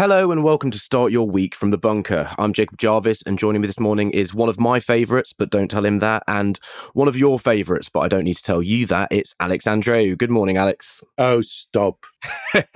Hello and welcome to Start Your Week from the Bunker. I'm Jacob Jarvis, and joining me this morning is one of my favourites, but don't tell him that, and one of your favourites, but I don't need to tell you that. It's Alex Andreou. Good morning, Alex. Oh, stop.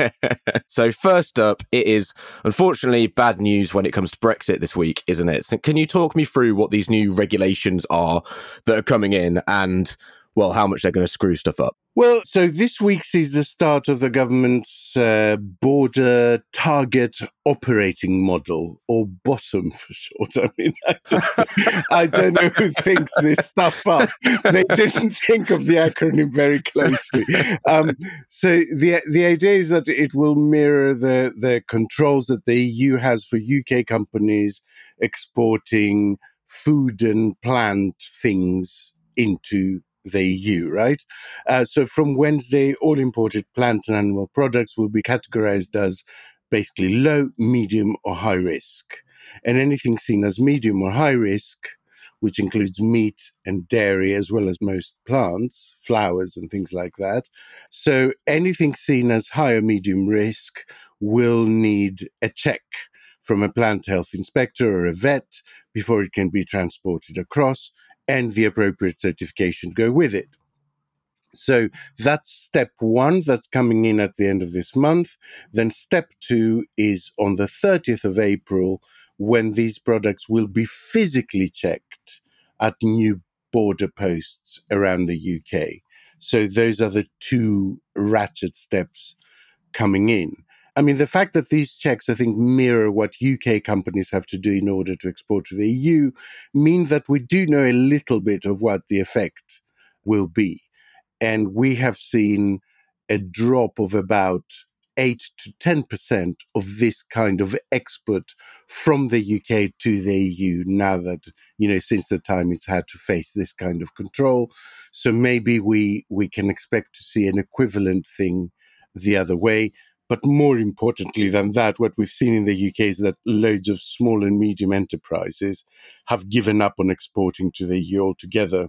so, first up, it is unfortunately bad news when it comes to Brexit this week, isn't it? So can you talk me through what these new regulations are that are coming in and well, how much they're going to screw stuff up. Well, so this week sees the start of the government's uh, border target operating model, or bottom for short. I mean, I don't, I don't know who thinks this stuff up. They didn't think of the acronym very closely. Um, so the the idea is that it will mirror the the controls that the EU has for UK companies exporting food and plant things into the EU, right? Uh, so from Wednesday, all imported plant and animal products will be categorized as basically low, medium, or high risk. And anything seen as medium or high risk, which includes meat and dairy, as well as most plants, flowers, and things like that. So anything seen as high or medium risk will need a check from a plant health inspector or a vet before it can be transported across and the appropriate certification go with it. So that's step one that's coming in at the end of this month. Then step two is on the 30th of April when these products will be physically checked at new border posts around the UK. So those are the two ratchet steps coming in. I mean, the fact that these checks, I think, mirror what UK companies have to do in order to export to the EU mean that we do know a little bit of what the effect will be. And we have seen a drop of about 8 to 10% of this kind of export from the UK to the EU now that, you know, since the time it's had to face this kind of control. So maybe we, we can expect to see an equivalent thing the other way. But more importantly than that, what we've seen in the UK is that loads of small and medium enterprises have given up on exporting to the EU altogether.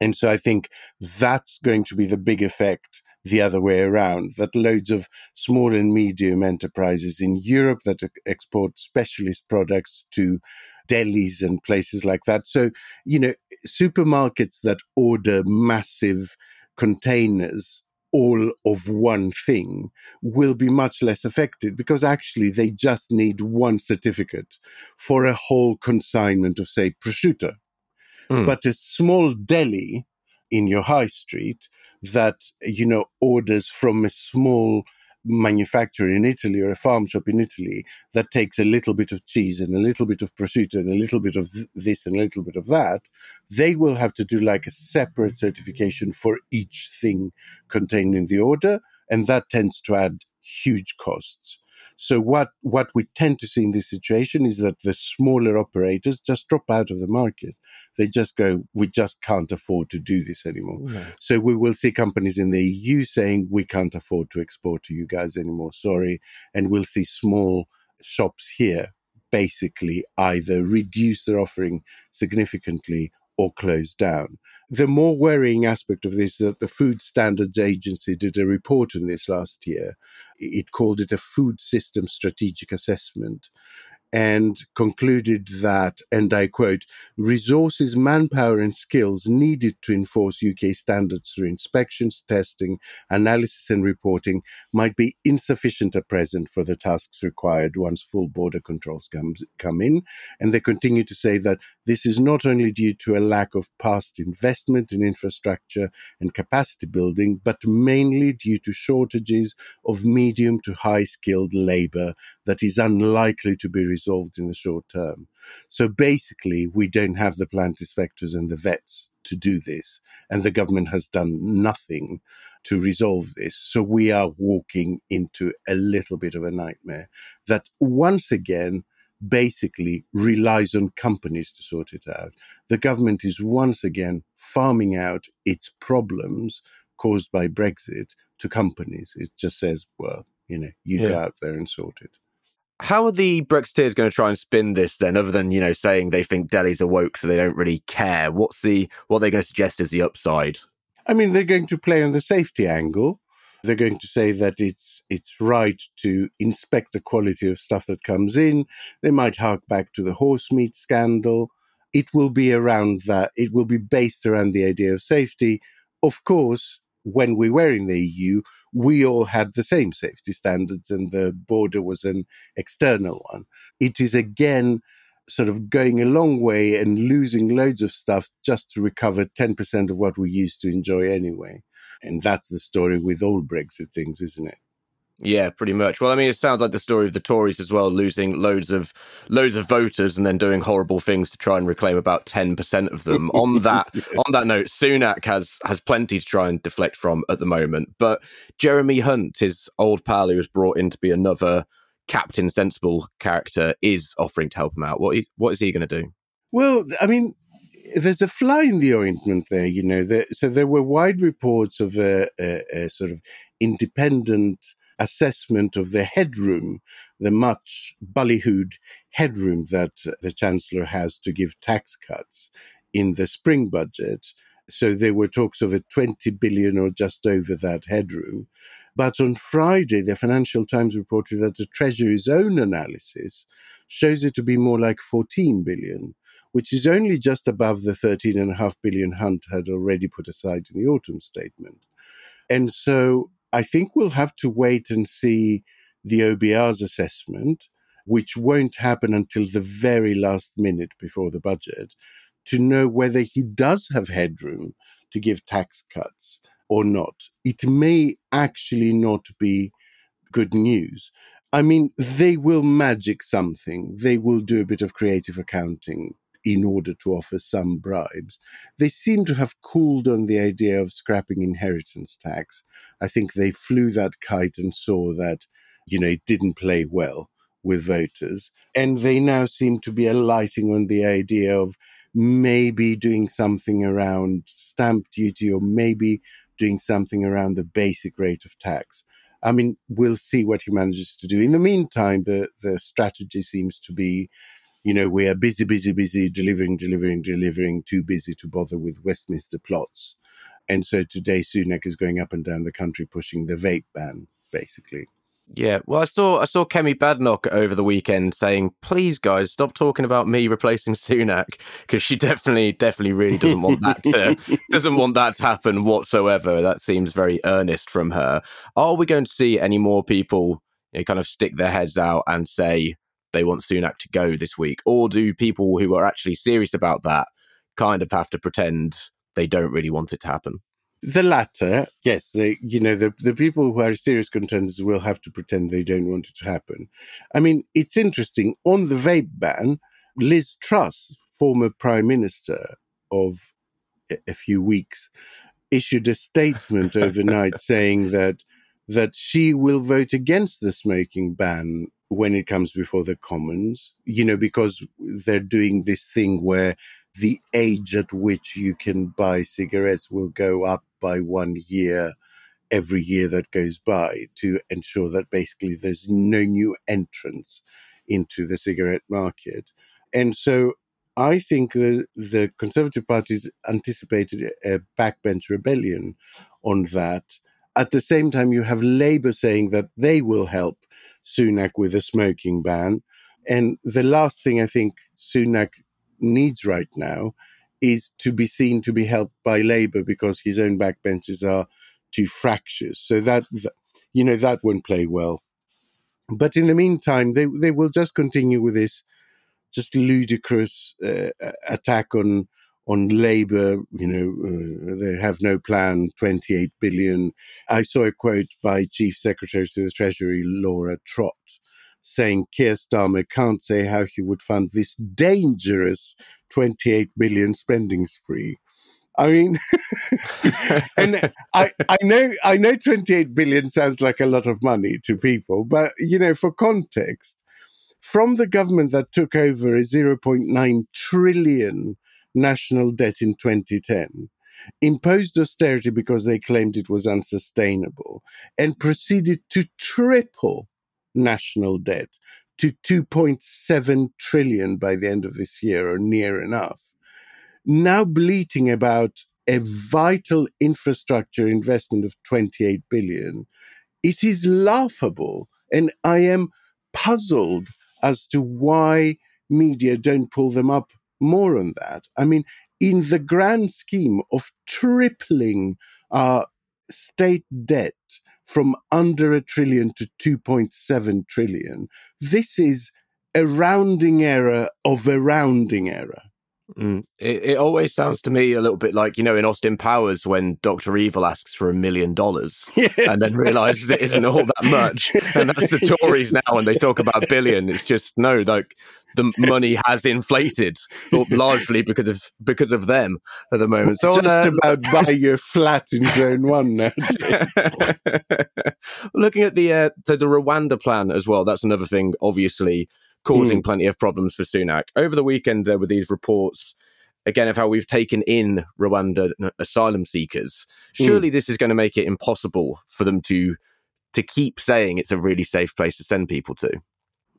And so I think that's going to be the big effect the other way around that loads of small and medium enterprises in Europe that export specialist products to delis and places like that. So, you know, supermarkets that order massive containers all of one thing will be much less affected because actually they just need one certificate for a whole consignment of, say, prosciutto. Mm. But a small deli in your high street that, you know, orders from a small manufacturer in Italy or a farm shop in Italy that takes a little bit of cheese and a little bit of prosciutto and a little bit of th- this and a little bit of that, they will have to do like a separate certification for each thing contained in the order. And that tends to add huge costs. So what what we tend to see in this situation is that the smaller operators just drop out of the market. They just go, we just can't afford to do this anymore. So we will see companies in the EU saying we can't afford to export to you guys anymore. Sorry, and we'll see small shops here basically either reduce their offering significantly or closed down. The more worrying aspect of this is that the Food Standards Agency did a report on this last year. It called it a food system strategic assessment and concluded that, and I quote, resources, manpower, and skills needed to enforce UK standards through inspections, testing, analysis, and reporting might be insufficient at present for the tasks required once full border controls come, come in. And they continue to say that this is not only due to a lack of past investment in infrastructure and capacity building, but mainly due to shortages of medium to high skilled labor that is unlikely to be resolved in the short term. So basically, we don't have the plant inspectors and the vets to do this, and the government has done nothing to resolve this. So we are walking into a little bit of a nightmare that once again basically relies on companies to sort it out. The government is once again farming out its problems caused by Brexit to companies. It just says, well, you know, you yeah. go out there and sort it. How are the Brexiteers going to try and spin this then, other than you know saying they think delis awoke so they don't really care? What's the what they're going to suggest is the upside? I mean, they're going to play on the safety angle. They're going to say that it's it's right to inspect the quality of stuff that comes in. They might hark back to the horse meat scandal. It will be around that. It will be based around the idea of safety. Of course, when we were in the EU, we all had the same safety standards and the border was an external one. It is again sort of going a long way and losing loads of stuff just to recover 10% of what we used to enjoy anyway. And that's the story with all Brexit things, isn't it? Yeah, pretty much. Well, I mean, it sounds like the story of the Tories as well, losing loads of loads of voters and then doing horrible things to try and reclaim about ten percent of them. on that on that note, Sunak has has plenty to try and deflect from at the moment. But Jeremy Hunt, his old pal who was brought in to be another Captain Sensible character, is offering to help him out. What what is he going to do? Well, I mean, there's a fly in the ointment there, you know. There, so there were wide reports of a, a, a sort of independent assessment of the headroom, the much ballyhooed headroom that the Chancellor has to give tax cuts in the spring budget. So there were talks of a 20 billion or just over that headroom. But on Friday, the Financial Times reported that the Treasury's own analysis shows it to be more like 14 billion, which is only just above the 13.5 billion Hunt had already put aside in the autumn statement. And so I think we'll have to wait and see the OBR's assessment, which won't happen until the very last minute before the budget, to know whether he does have headroom to give tax cuts or not. It may actually not be good news. I mean, they will magic something. They will do a bit of creative accounting in order to offer some bribes. They seem to have cooled on the idea of scrapping inheritance tax. I think they flew that kite and saw that, you know, it didn't play well with voters. And they now seem to be alighting on the idea of maybe doing something around stamp duty or maybe doing something around the basic rate of tax. I mean, we'll see what he manages to do. In the meantime, the, the strategy seems to be you know, we are busy, busy, busy, delivering, delivering, delivering, too busy to bother with Westminster plots. And so today, Sunak is going up and down the country pushing the vape ban, basically. Yeah, well, I saw I saw Kemi Badenoch over the weekend saying, "Please, guys, stop talking about me replacing Sunak," because she definitely, definitely, really doesn't want that to doesn't want that to happen whatsoever. That seems very earnest from her. Are we going to see any more people you know, kind of stick their heads out and say, they want Sunak to go this week? Or do people who are actually serious about that kind of have to pretend they don't really want it to happen? The latter, yes. They, you know, the, the people who are serious contenders will have to pretend they don't want it to happen. I mean, it's interesting. On the vape ban, Liz Truss, former prime minister of a few weeks, issued a statement overnight saying that that she will vote against the smoking ban when it comes before the Commons, you know, because they're doing this thing where the age at which you can buy cigarettes will go up by one year every year that goes by to ensure that basically there's no new entrants into the cigarette market. And so I think the, the Conservative Party anticipated a backbench rebellion on that. At the same time, you have Labour saying that they will help Sunak with a smoking ban. And the last thing I think Sunak needs right now is to be seen to be helped by Labour because his own backbenches are too fractious. So that, you know, that won't play well. But in the meantime, they they will just continue with this just ludicrous uh, attack on on Labour, you know, uh, they have no plan, 28 billion. I saw a quote by Chief Secretary to the Treasury, Laura Trott, saying Keir Starmer can't say how he would fund this dangerous 28 billion spending spree. I mean, and I, I know I know 28 billion sounds like a lot of money to people, but you know, for context, from the government that took over a 0.9 trillion national debt in 2010, imposed austerity because they claimed it was unsustainable, and proceeded to triple national debt to 2.7 trillion by the end of this year, or near enough. Now bleating about a vital infrastructure investment of 28 billion, it is laughable. And I am puzzled as to why media don't pull them up more on that. I mean, in the grand scheme of tripling our state debt from under a trillion to 2.7 trillion, this is a rounding error of a rounding error. Mm. It, it always sounds to me a little bit like, you know, in Austin Powers when Dr. Evil asks for a million dollars and then realizes it isn't all that much. And that's the Tories now and they talk about a billion. It's just, no, like the money has inflated largely because of because of them at the moment. So just uh, about buy your flat in zone one now. Looking at the uh, the, the Rwanda plan as well, that's another thing. Obviously, causing mm. plenty of problems for Sunak. Over the weekend, there were these reports again of how we've taken in Rwanda asylum seekers. Hmm. Surely mm. this is going to make it impossible for them to to keep saying it's a really safe place to send people to.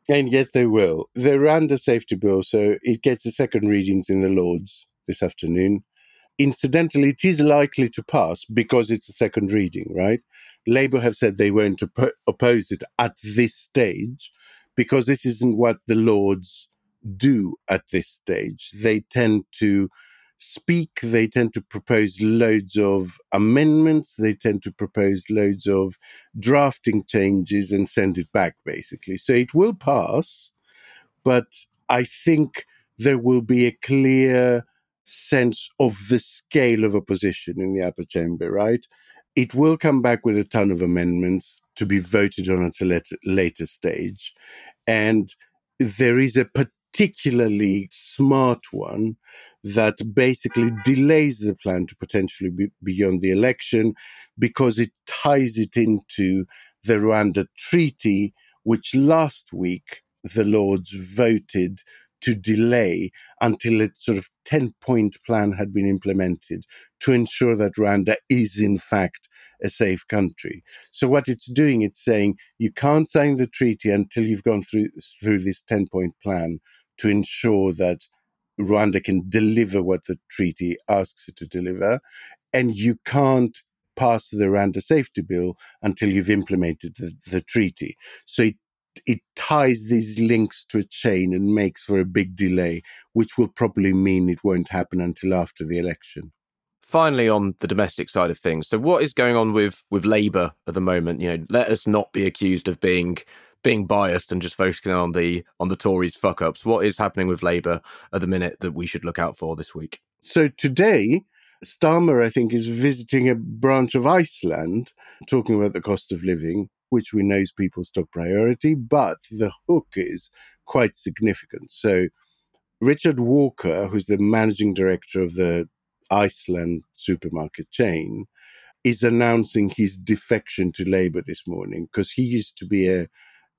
And yet they will. The Rwanda safety bill, so it gets the second readings in the Lords this afternoon. Incidentally, it is likely to pass because it's a second reading, right? Labour have said they won't op- oppose it at this stage because this isn't what the Lords do at this stage. They tend to speak, they tend to propose loads of amendments, they tend to propose loads of drafting changes and send it back, basically. So it will pass, but I think there will be a clear sense of the scale of opposition in the upper chamber, right? It will come back with a ton of amendments to be voted on at a later, later stage. And there is a particularly smart one that basically delays the plan to potentially be beyond the election because it ties it into the Rwanda Treaty, which last week the Lords voted to delay until a sort of 10 point plan had been implemented to ensure that Rwanda is, in fact, a safe country. So, what it's doing, it's saying you can't sign the treaty until you've gone through, through this 10 point plan to ensure that Rwanda can deliver what the treaty asks it to deliver. And you can't pass the Rwanda safety bill until you've implemented the, the treaty. So it it ties these links to a chain and makes for a big delay, which will probably mean it won't happen until after the election. Finally, on the domestic side of things, so what is going on with with Labour at the moment? You know, let us not be accused of being being biased and just focusing on the on the Tories fuck ups. What is happening with Labour at the minute that we should look out for this week? So today, Starmer, I think, is visiting a branch of Iceland, talking about the cost of living which we know is people's top priority, but the hook is quite significant. So, Richard Walker, who's the managing director of the Iceland supermarket chain, is announcing his defection to Labour this morning because he used to be a,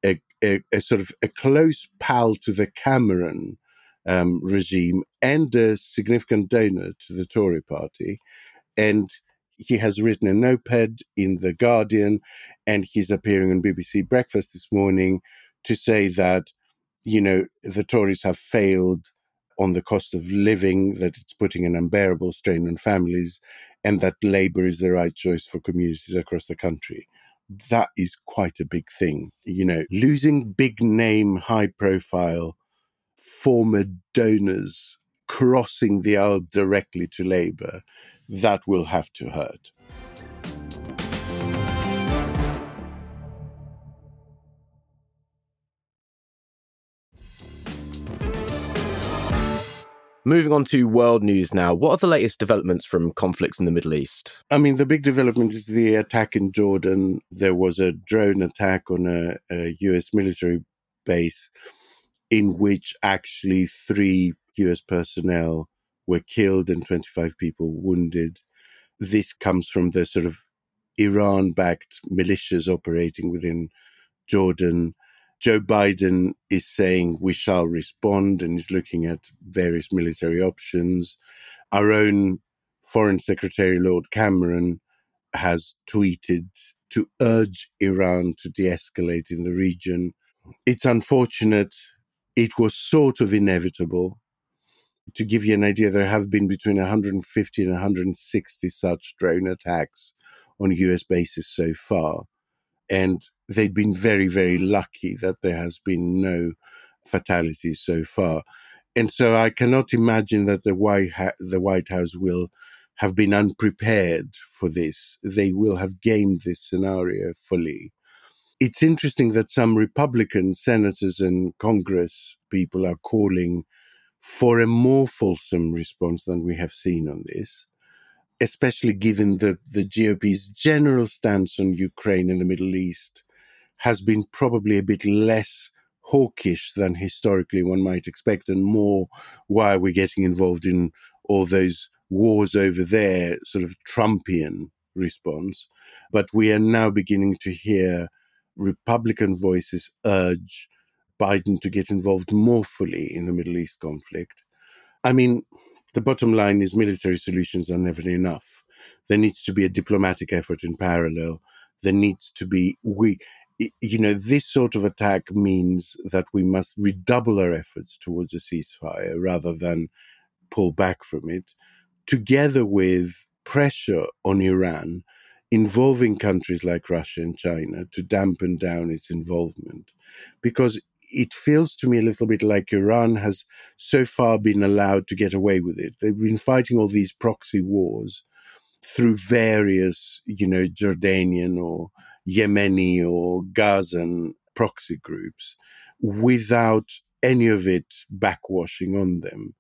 a, a, a, sort of a close pal to the Cameron um, regime and a significant donor to the Tory party. And he has written a notepad in The Guardian and he's appearing on BBC Breakfast this morning to say that, you know, the Tories have failed on the cost of living, that it's putting an unbearable strain on families, and that Labour is the right choice for communities across the country. That is quite a big thing. You know, losing big name, high profile former donors crossing the aisle directly to Labour that will have to hurt. Moving on to world news now. What are the latest developments from conflicts in the Middle East? I mean, the big development is the attack in Jordan. There was a drone attack on a, a US military base in which actually three US personnel were killed and 25 people wounded. This comes from the sort of Iran backed militias operating within Jordan. Joe Biden is saying we shall respond and is looking at various military options. Our own Foreign Secretary Lord Cameron has tweeted to urge Iran to de escalate in the region. It's unfortunate. It was sort of inevitable To give you an idea, there have been between 150 and 160 such drone attacks on US bases so far. And they've been very, very lucky that there has been no fatalities so far. And so I cannot imagine that the White, ha- the White House will have been unprepared for this. They will have gamed this scenario fully. It's interesting that some Republican senators and Congress people are calling for a more fulsome response than we have seen on this, especially given the, the GOP's general stance on Ukraine and the Middle East has been probably a bit less hawkish than historically one might expect, and more why are we getting involved in all those wars over there, sort of Trumpian response. But we are now beginning to hear Republican voices urge Biden to get involved more fully in the Middle East conflict. I mean, the bottom line is military solutions are never enough. There needs to be a diplomatic effort in parallel. There needs to be we you know, this sort of attack means that we must redouble our efforts towards a ceasefire rather than pull back from it, together with pressure on Iran involving countries like Russia and China to dampen down its involvement. Because it feels to me a little bit like Iran has so far been allowed to get away with it. They've been fighting all these proxy wars through various, you know, Jordanian or Yemeni or Gazan proxy groups without any of it backwashing on them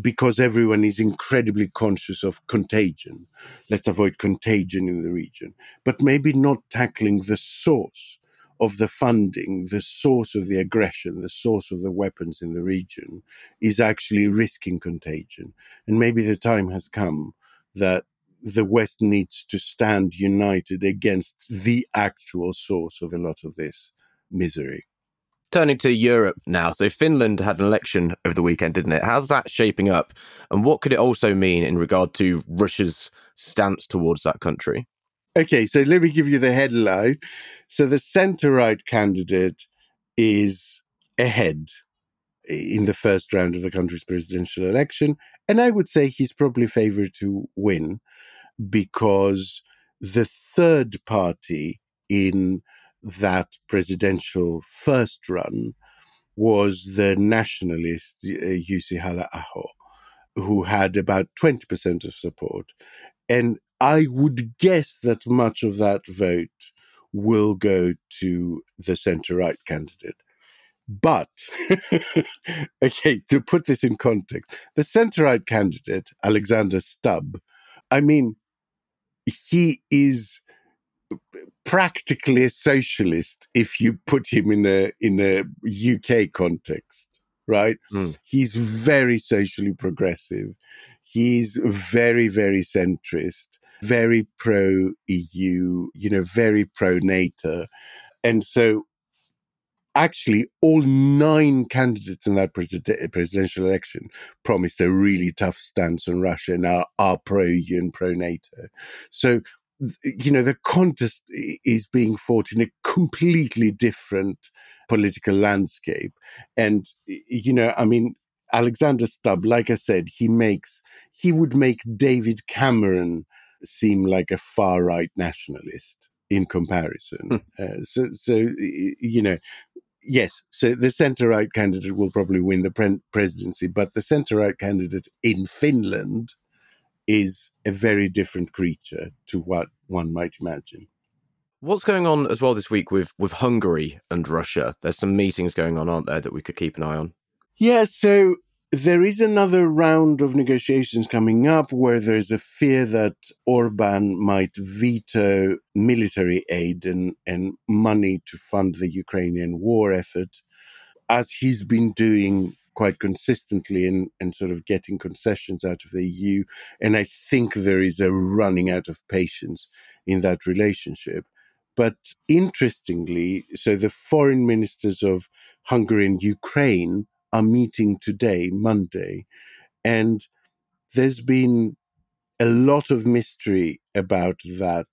because everyone is incredibly conscious of contagion. Let's avoid contagion in the region, but maybe not tackling the source of the funding, the source of the aggression, the source of the weapons in the region is actually risking contagion. And maybe the time has come that the West needs to stand united against the actual source of a lot of this misery. Turning to Europe now. So, Finland had an election over the weekend, didn't it? How's that shaping up? And what could it also mean in regard to Russia's stance towards that country? Okay, so let me give you the headline. So, the centre right candidate is ahead in the first round of the country's presidential election. And I would say he's probably favored to win because the third party in that presidential first run was the nationalist uh, Jussi Halla-aho, who had about 20% of support. And I would guess that much of that vote will go to the center right candidate. But, okay, to put this in context, the center right candidate, Alexander Stubb, I mean, he is practically a socialist if you put him in a in a UK context right mm. he's very socially progressive he's very very centrist very pro EU you know very pro NATO and so actually all nine candidates in that president, presidential election promised a really tough stance on Russia and are, are pro EU and pro NATO. So, you know, the contest is being fought in a completely different political landscape. And, you know, I mean, Alexander Stubb, like I said, he makes, he would make David Cameron seem like a far right nationalist in comparison. Hmm. uh, so, so you know, yes, so the center right candidate will probably win the pre- presidency, but the center right candidate in Finland is a very different creature to what one might imagine. What's going on as well this week with with Hungary and Russia? There's some meetings going on, aren't there, that we could keep an eye on? Yeah, so there is another round of negotiations coming up where there's a fear that Orban might veto military aid and, and money to fund the Ukrainian war effort, as he's been doing quite consistently and, and sort of getting concessions out of the EU. And I think there is a running out of patience in that relationship. But interestingly, so the foreign ministers of Hungary and Ukraine are meeting today, Monday, and there's been a lot of mystery about that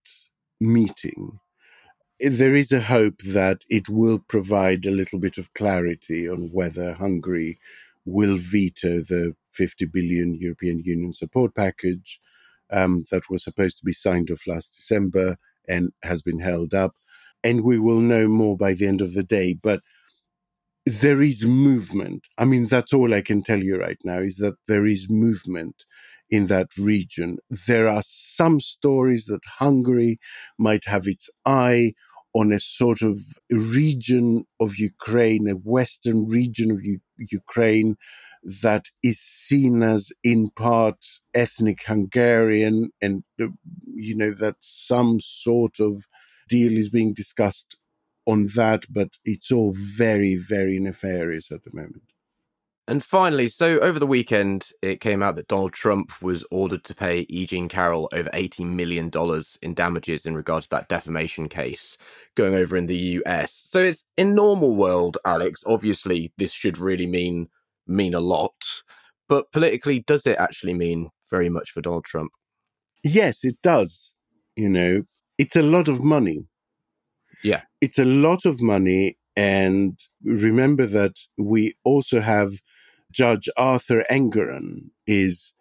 meeting. There is a hope that it will provide a little bit of clarity on whether Hungary will veto the 50 billion European Union support package um, that was supposed to be signed off last December and has been held up. And we will know more by the end of the day. But there is movement. I mean, that's all I can tell you right now is that there is movement in that region. There are some stories that Hungary might have its eye on a sort of region of Ukraine, a western region of U- Ukraine that is seen as in part ethnic Hungarian, and uh, you know that some sort of deal is being discussed on that, but it's all very, very nefarious at the moment. And finally, so over the weekend, it came out that Donald Trump was ordered to pay E. Jean Carroll over $80 million in damages in regard to that defamation case going over in the US. So it's in normal world, Alex, obviously this should really mean mean a lot. But politically, does it actually mean very much for Donald Trump? Yes, it does. You know, it's a lot of money. Yeah. It's a lot of money. And remember that we also have Judge Arthur Engoron is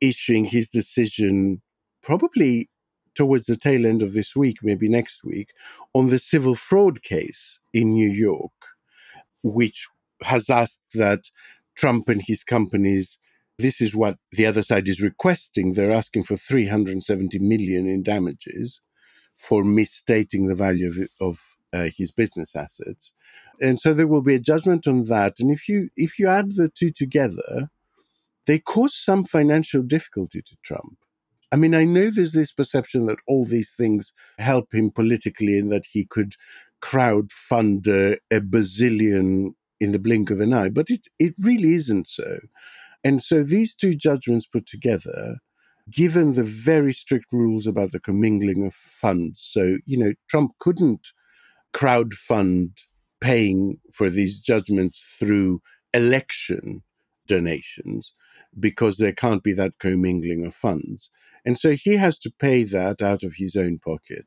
issuing his decision probably towards the tail end of this week, maybe next week, on the civil fraud case in New York, which has asked that Trump and his companies. This is what the other side is requesting. They're asking for 370 million in damages for misstating the value of, of uh, his business assets, and so there will be a judgment on that. And if you if you add the two together, they cause some financial difficulty to Trump. I mean, I know there's this perception that all these things help him politically and that he could crowd fund a, a bazillion in the blink of an eye, but it it really isn't so. And so these two judgments put together, given the very strict rules about the commingling of funds, so you know Trump couldn't crowd fund paying for these judgments through election donations because there can't be that commingling of funds. And so he has to pay that out of his own pocket.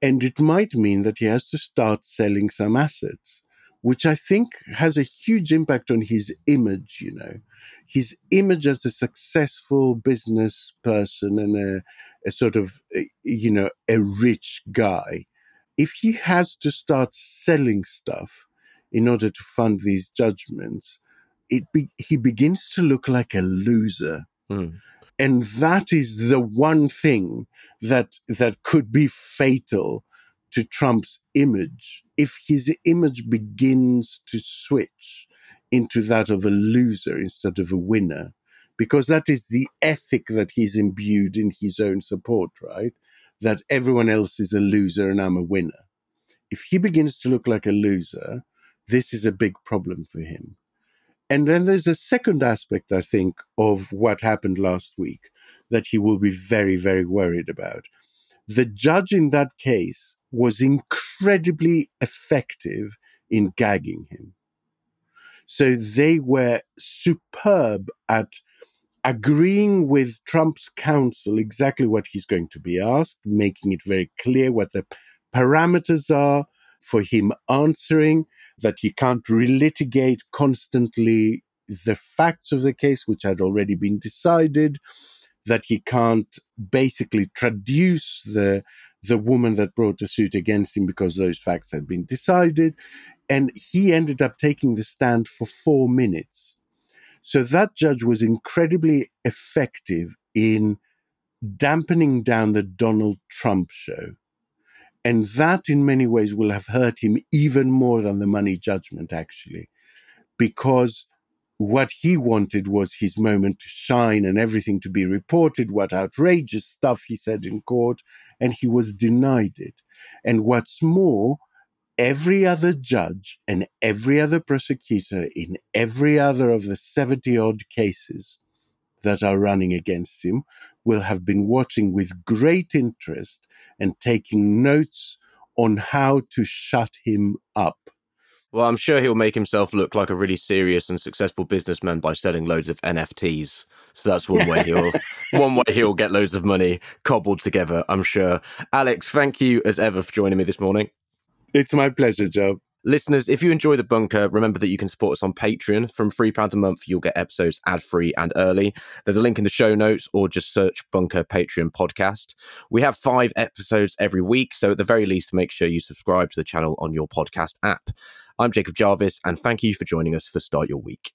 And it might mean that he has to start selling some assets, which I think has a huge impact on his image, you know, his image as a successful business person and a, a sort of, eh, you know, a rich guy if he has to start selling stuff in order to fund these judgments, it be, he begins to look like a loser. Mm. And that is the one thing that that could be fatal to Trump's image if his image begins to switch into that of a loser instead of a winner, because that is the ethic that he's imbued in his own support, right? That everyone else is a loser and I'm a winner. If he begins to look like a loser, this is a big problem for him. And then there's a second aspect, I think, of what happened last week that he will be very, very worried about. The judge in that case was incredibly effective in gagging him. So they were superb at agreeing with Trump's counsel exactly what he's going to be asked, making it very clear what the parameters are for him answering, that he can't relitigate constantly the facts of the case, which had already been decided, that he can't basically traduce the the woman that brought the suit against him because those facts had been decided. And he ended up taking the stand for four minutes so that judge was incredibly effective in dampening down the Donald Trump show. And that, in many ways, will have hurt him even more than the money judgment, actually, because what he wanted was his moment to shine and everything to be reported, what outrageous stuff he said in court, and he was denied it. And what's more, every other judge and every other prosecutor in every other of the 70 odd cases that are running against him will have been watching with great interest and taking notes on how to shut him up. Well, I'm sure he'll make himself look like a really serious and successful businessman by selling loads of NFTs. So that's one way he'll one way he'll get loads of money cobbled together, I'm sure. Alex, thank you as ever for joining me this morning. It's my pleasure, Joe. Listeners, if you enjoy The Bunker, remember that you can support us on Patreon. From £3 a month, you'll get episodes ad free and early. There's a link in the show notes or just search Bunker Patreon podcast. We have five episodes every week, so at the very least, make sure you subscribe to the channel on your podcast app. I'm Jacob Jarvis, and thank you for joining us for Start Your Week.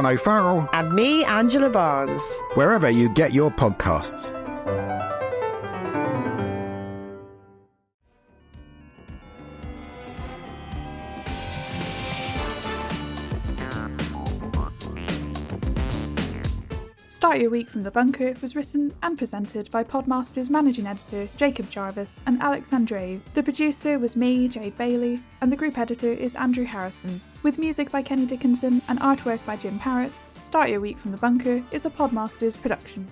O'Farrell. And me, Angela Barnes. Wherever you get your podcasts. Start Your Week from the Bunker was written and presented by Podmaster's managing editor Jacob Jarvis and Alex Andreou. The producer was me, Jade Bailey, and the group editor is Andrew Harrison. With music by Kenny Dickinson and artwork by Jim Parrott, Start Your Week from the Bunker is a Podmasters production.